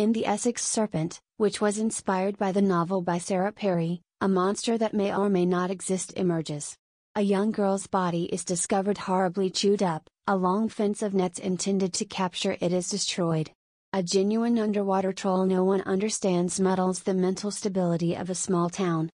In The Essex Serpent, which was inspired by the novel by Sarah Perry, a monster that may or may not exist emerges. A young girl's body is discovered horribly chewed up, a long fence of nets intended to capture it is destroyed. A genuine underwater troll no one understands muddles the mental stability of a small town.